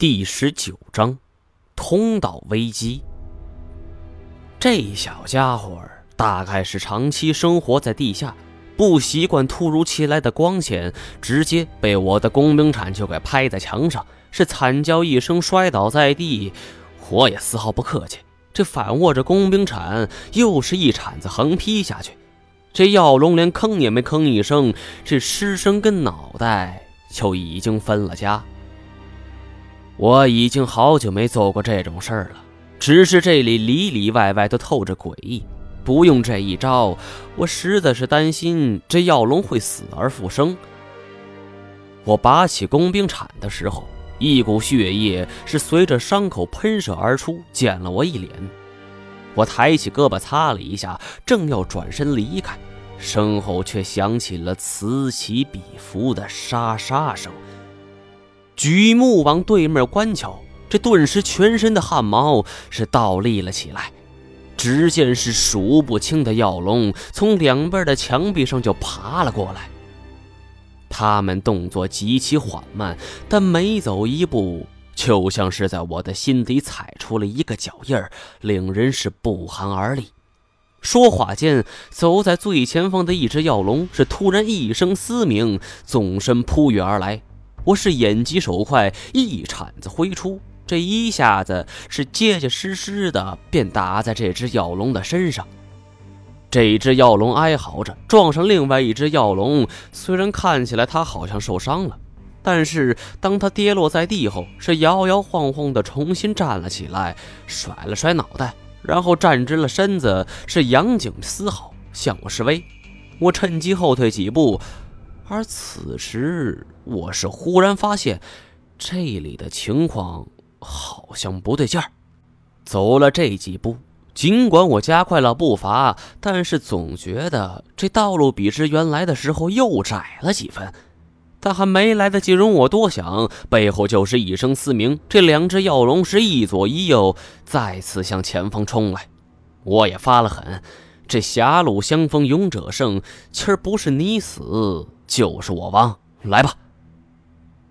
第十九章，通道危机。这小家伙大概是长期生活在地下，不习惯突如其来的光线，直接被我的工兵铲就给拍在墙上，是惨叫一声摔倒在地。我也丝毫不客气，这反握着工兵铲，又是一铲子横劈下去。这药龙连吭也没吭一声，这尸身跟脑袋就已经分了家。我已经好久没做过这种事儿了，只是这里里里外外都透着诡异。不用这一招，我实在是担心这药龙会死而复生。我拔起工兵铲的时候，一股血液是随着伤口喷射而出，溅了我一脸。我抬起胳膊擦了一下，正要转身离开，身后却响起了此起彼伏的沙沙声。举目往对面观瞧，这顿时全身的汗毛是倒立了起来。只见是数不清的药龙从两边的墙壁上就爬了过来。他们动作极其缓慢，但每走一步，就像是在我的心底踩出了一个脚印儿，令人是不寒而栗。说话间，走在最前方的一只药龙是突然一声嘶鸣，纵身扑跃而来。我是眼疾手快，一铲子挥出，这一下子是结结实实的，便打在这只药龙的身上。这一只药龙哀嚎着撞上另外一只药龙，虽然看起来它好像受伤了，但是当它跌落在地后，是摇摇晃晃的重新站了起来，甩了甩脑袋，然后站直了身子，是仰颈嘶吼，向我示威。我趁机后退几步。而此时，我是忽然发现，这里的情况好像不对劲儿。走了这几步，尽管我加快了步伐，但是总觉得这道路比之原来的时候又窄了几分。但还没来得及容我多想，背后就是一声嘶鸣，这两只药龙是一左一右，再次向前方冲来。我也发了狠，这狭路相逢勇者胜，今儿不是你死。就是我亡，来吧！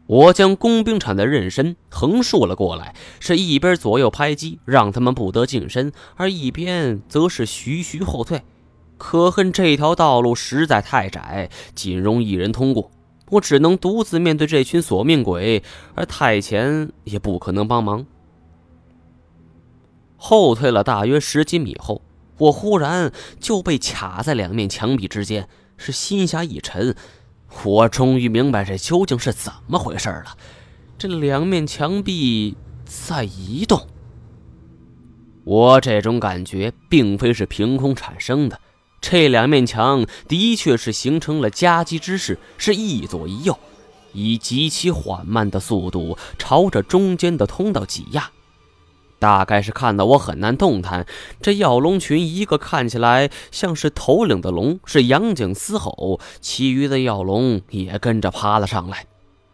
我将工兵铲的刃身横竖了过来，是一边左右拍击，让他们不得近身，而一边则是徐徐后退。可恨这条道路实在太窄，仅容一人通过，我只能独自面对这群索命鬼，而太前也不可能帮忙。后退了大约十几米后，我忽然就被卡在两面墙壁之间，是心下一沉。我终于明白这究竟是怎么回事了。这两面墙壁在移动。我这种感觉并非是凭空产生的，这两面墙的确是形成了夹击之势，是一左一右，以极其缓慢的速度朝着中间的通道挤压。大概是看到我很难动弹，这药龙群一个看起来像是头领的龙是仰颈嘶吼，其余的药龙也跟着爬了上来。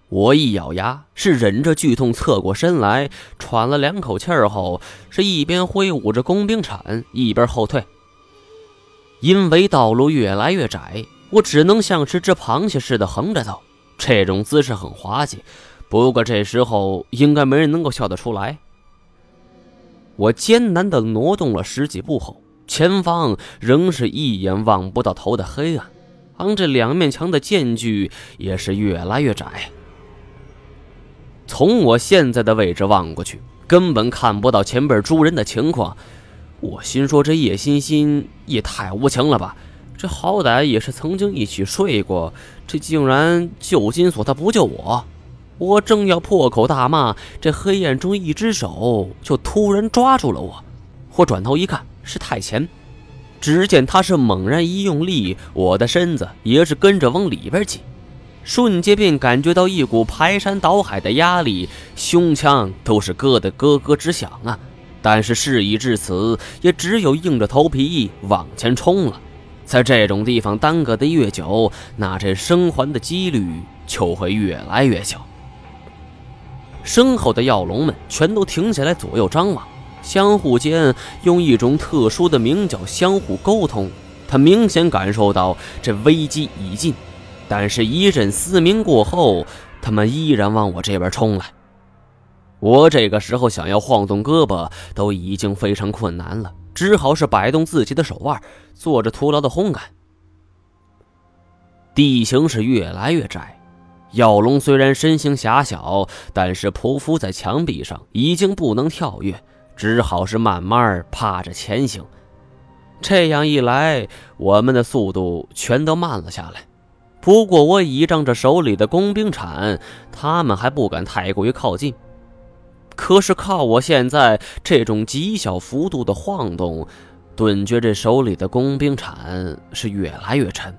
我一咬牙，是忍着剧痛侧过身来，喘了两口气儿后，是一边挥舞着工兵铲，一边后退。因为道路越来越窄，我只能像是只螃蟹似的横着走，这种姿势很滑稽。不过这时候应该没人能够笑得出来。我艰难地挪动了十几步后，前方仍是一眼望不到头的黑暗，而这两面墙的间距也是越来越窄。从我现在的位置望过去，根本看不到前边诸人的情况。我心说：这叶欣欣也太无情了吧！这好歹也是曾经一起睡过，这竟然救金锁，他不救我。我正要破口大骂，这黑暗中一只手就突然抓住了我。我转头一看，是太前。只见他是猛然一用力，我的身子也是跟着往里边挤，瞬间便感觉到一股排山倒海的压力，胸腔都是咯得咯咯直响啊！但是事已至此，也只有硬着头皮往前冲了。在这种地方耽搁的越久，那这生还的几率就会越来越小。身后的药龙们全都停下来，左右张望，相互间用一种特殊的鸣叫相互沟通。他明显感受到这危机已近，但是一阵嘶鸣过后，他们依然往我这边冲来。我这个时候想要晃动胳膊都已经非常困难了，只好是摆动自己的手腕，做着徒劳的轰干。地形是越来越窄，药龙虽然身形狭小，但是匍匐在墙壁上已经不能跳跃，只好是慢慢趴着前行。这样一来，我们的速度全都慢了下来。不过我倚仗着手里的工兵铲，他们还不敢太过于靠近。可是靠我现在这种极小幅度的晃动，顿觉这手里的工兵铲是越来越沉，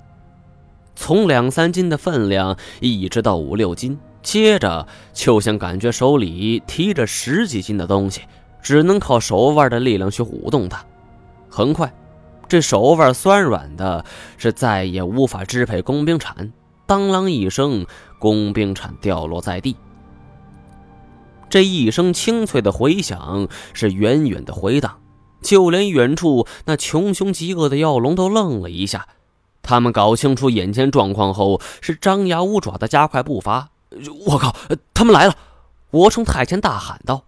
从两三斤的分量一直到五六斤，接着就像感觉手里提着十几斤的东西，只能靠手腕的力量去舞动它。很快，这手腕酸软的，是再也无法支配工兵铲，当啷一声，工兵铲掉落在地。这一声清脆的回响是远远的回荡，就连远处那穷凶极恶的药龙都愣了一下。他们搞清楚眼前状况后，是张牙舞爪的加快步伐。我靠，他们来了！我冲太前大喊道。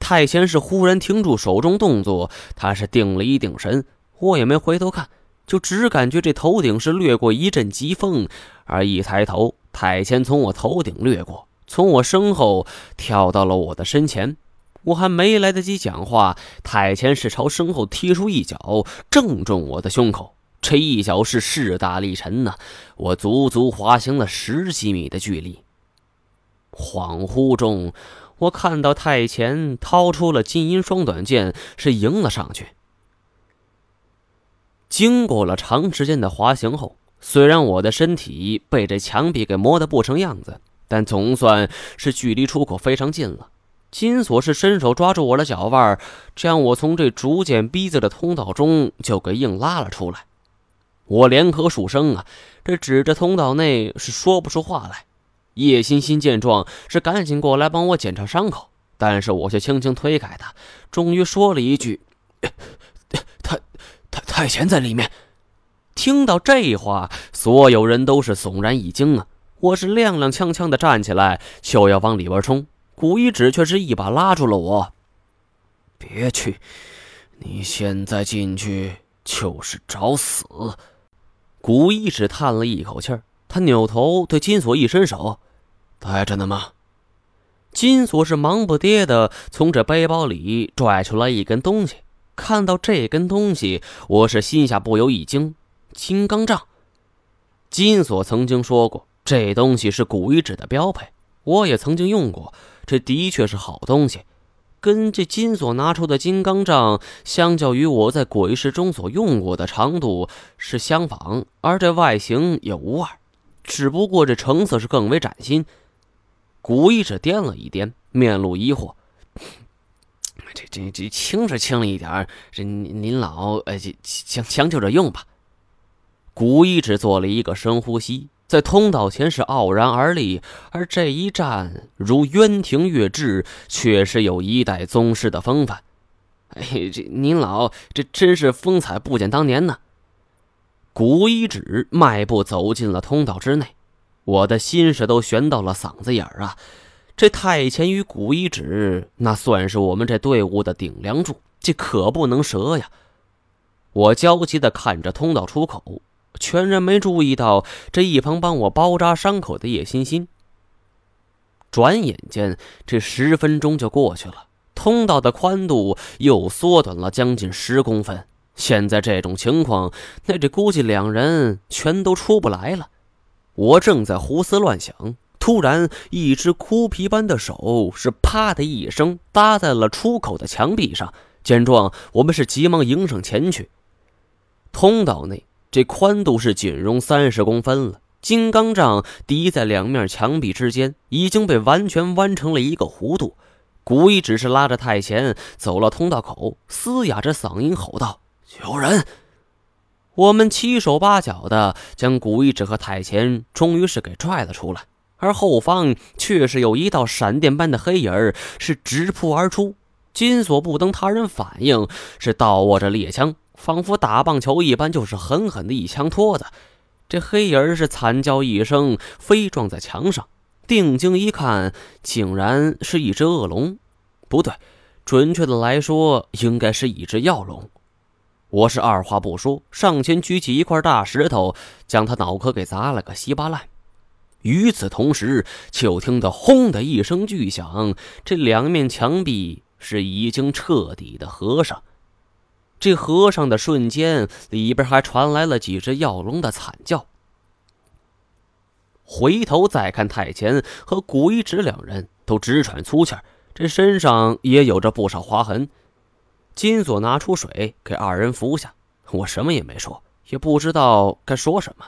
太前是忽然停住手中动作，他是定了一定神。我也没回头看，就只感觉这头顶是掠过一阵疾风，而一抬头，太前从我头顶掠过。从我身后跳到了我的身前，我还没来得及讲话，太前是朝身后踢出一脚，正中我的胸口。这一脚是势大力沉呐，我足足滑行了十几米的距离。恍惚中，我看到太前掏出了金银双短剑，是迎了上去。经过了长时间的滑行后，虽然我的身体被这墙壁给磨得不成样子。但总算是距离出口非常近了。金锁是伸手抓住我的脚腕，将我从这逐渐逼仄的通道中就给硬拉了出来。我连咳数声啊，这指着通道内是说不出话来。叶欣欣见状是赶紧过来帮我检查伤口，但是我却轻轻推开他，终于说了一句：“太太太前在里面。”听到这话，所有人都是悚然一惊啊。我是踉踉跄跄的站起来，就要往里边冲，古一指却是一把拉住了我。别去，你现在进去就是找死。古一指叹了一口气，他扭头对金锁一伸手：“带着呢吗？”金锁是忙不迭的从这背包里拽出来一根东西，看到这根东西，我是心下不由一惊：金刚杖。金锁曾经说过。这东西是古遗址的标配，我也曾经用过，这的确是好东西。跟这金锁拿出的金刚杖，相较于我在鬼市中所用过的长度是相仿，而这外形也无二，只不过这成色是更为崭新。古遗址掂了一掂，面露疑惑：“这这这轻是轻了一点这您您老呃，将将就着用吧。”古遗址做了一个深呼吸。在通道前是傲然而立，而这一站如渊庭月至，确实有一代宗师的风范。哎，这您老这真是风采不减当年呢。古一指迈步走进了通道之内，我的心是都悬到了嗓子眼儿啊！这太前与古一指，那算是我们这队伍的顶梁柱，这可不能折呀！我焦急地看着通道出口。全然没注意到这一旁帮我包扎伤口的叶欣欣。转眼间，这十分钟就过去了，通道的宽度又缩短了将近十公分。现在这种情况，那这估计两人全都出不来了。我正在胡思乱想，突然一只枯皮般的手是啪的一声搭在了出口的墙壁上。见状，我们是急忙迎上前去。通道内。这宽度是仅容三十公分了。金刚杖抵在两面墙壁之间，已经被完全弯成了一个弧度。古一只是拉着太前走了通道口，嘶哑着嗓音吼道：“求人！”我们七手八脚的将古一指和太前终于是给拽了出来，而后方却是有一道闪电般的黑影是直扑而出。金锁不等他人反应，是倒握着猎枪。仿佛打棒球一般，就是狠狠的一枪托的。这黑人是惨叫一声，飞撞在墙上。定睛一看，竟然是一只恶龙。不对，准确的来说，应该是一只药龙。我是二话不说，上前举起一块大石头，将他脑壳给砸了个稀巴烂。与此同时，就听得“轰”的一声巨响，这两面墙壁是已经彻底的合上。这合上的瞬间，里边还传来了几只药龙的惨叫。回头再看，太前和古一指两人都直喘粗气儿这身上也有着不少划痕。金锁拿出水给二人服下，我什么也没说，也不知道该说什么。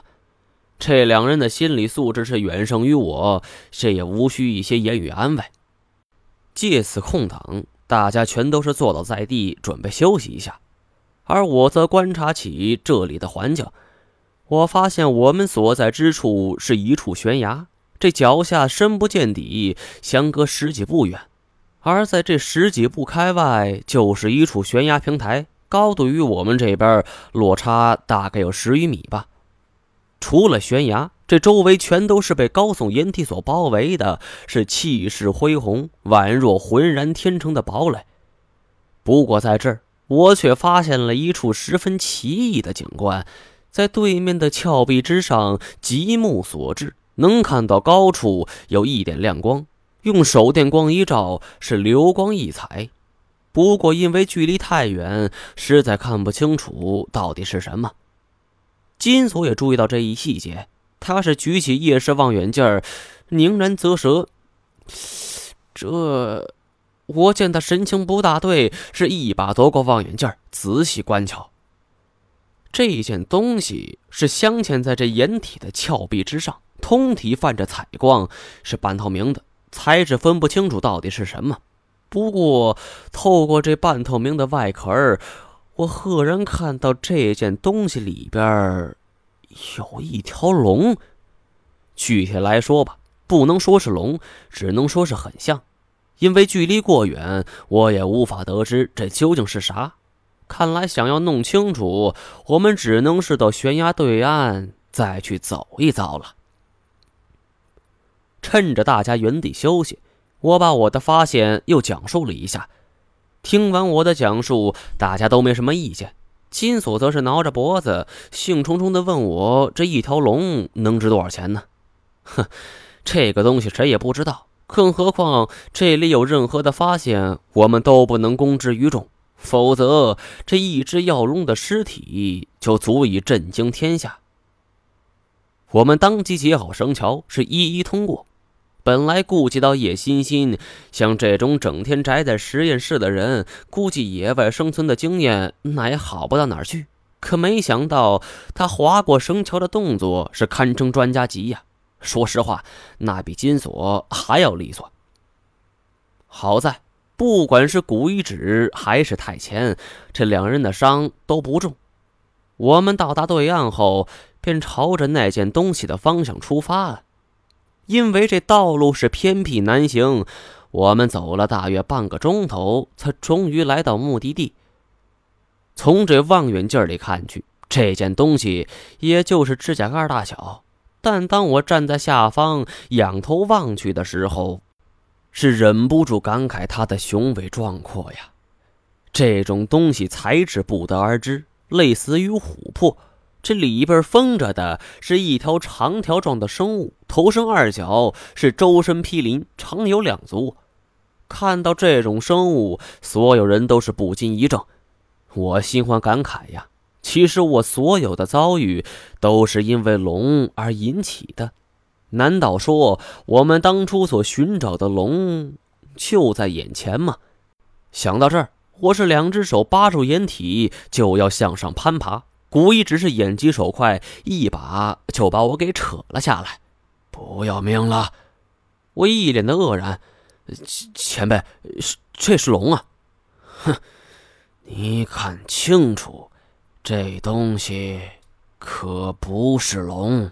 这两人的心理素质是远胜于我，这也无需一些言语安慰。借此空档，大家全都是坐倒在地，准备休息一下，而我则观察起这里的环境。我发现我们所在之处是一处悬崖，这脚下深不见底，相隔十几步远；而在这十几步开外，就是一处悬崖平台，高度与我们这边落差大概有十余米吧。除了悬崖，这周围全都是被高耸岩体所包围的，是气势恢宏，宛若浑然天成的堡垒。不过在这儿，我却发现了一处十分奇异的景观，在对面的峭壁之上，极目所至，能看到高处有一点亮光，用手电光一照，是流光溢彩。不过因为距离太远，实在看不清楚到底是什么。金锁也注意到这一细节，他是举起夜视望远镜，凝然啧舌。这，我见他神情不大对，是一把夺过望远镜，仔细观瞧。这件东西是镶嵌在这掩体的峭壁之上，通体泛着彩光，是半透明的，材质分不清楚到底是什么。不过，透过这半透明的外壳。我赫然看到这件东西里边有一条龙。具体来说吧，不能说是龙，只能说是很像，因为距离过远，我也无法得知这究竟是啥。看来想要弄清楚，我们只能是到悬崖对岸再去走一遭了。趁着大家原地休息，我把我的发现又讲述了一下。听完我的讲述，大家都没什么意见。金锁则是挠着脖子，兴冲冲地问我：“这一条龙能值多少钱呢？”哼，这个东西谁也不知道。更何况这里有任何的发现，我们都不能公之于众，否则这一只药龙的尸体就足以震惊天下。我们当即结好绳桥，是一一通过。本来顾及到叶欣欣，像这种整天宅在实验室的人，估计野外生存的经验那也好不到哪儿去。可没想到，他划过绳桥的动作是堪称专家级呀！说实话，那比金锁还要利索。好在，不管是古一指还是太前，这两人的伤都不重。我们到达对岸后，便朝着那件东西的方向出发了。因为这道路是偏僻难行，我们走了大约半个钟头，才终于来到目的地。从这望远镜里看去，这件东西也就是指甲盖大小，但当我站在下方仰头望去的时候，是忍不住感慨它的雄伟壮阔呀。这种东西材质不得而知，类似于琥珀。这里边封着的是一条长条状的生物，头生二角，是周身披鳞，长有两足。看到这种生物，所有人都是不禁一怔。我心怀感慨呀，其实我所有的遭遇都是因为龙而引起的。难道说我们当初所寻找的龙就在眼前吗？想到这儿，我是两只手扒住掩体，就要向上攀爬。古一只是眼疾手快，一把就把我给扯了下来。不要命了！我一脸的愕然。前辈，是这是龙啊！哼，你看清楚，这东西可不是龙。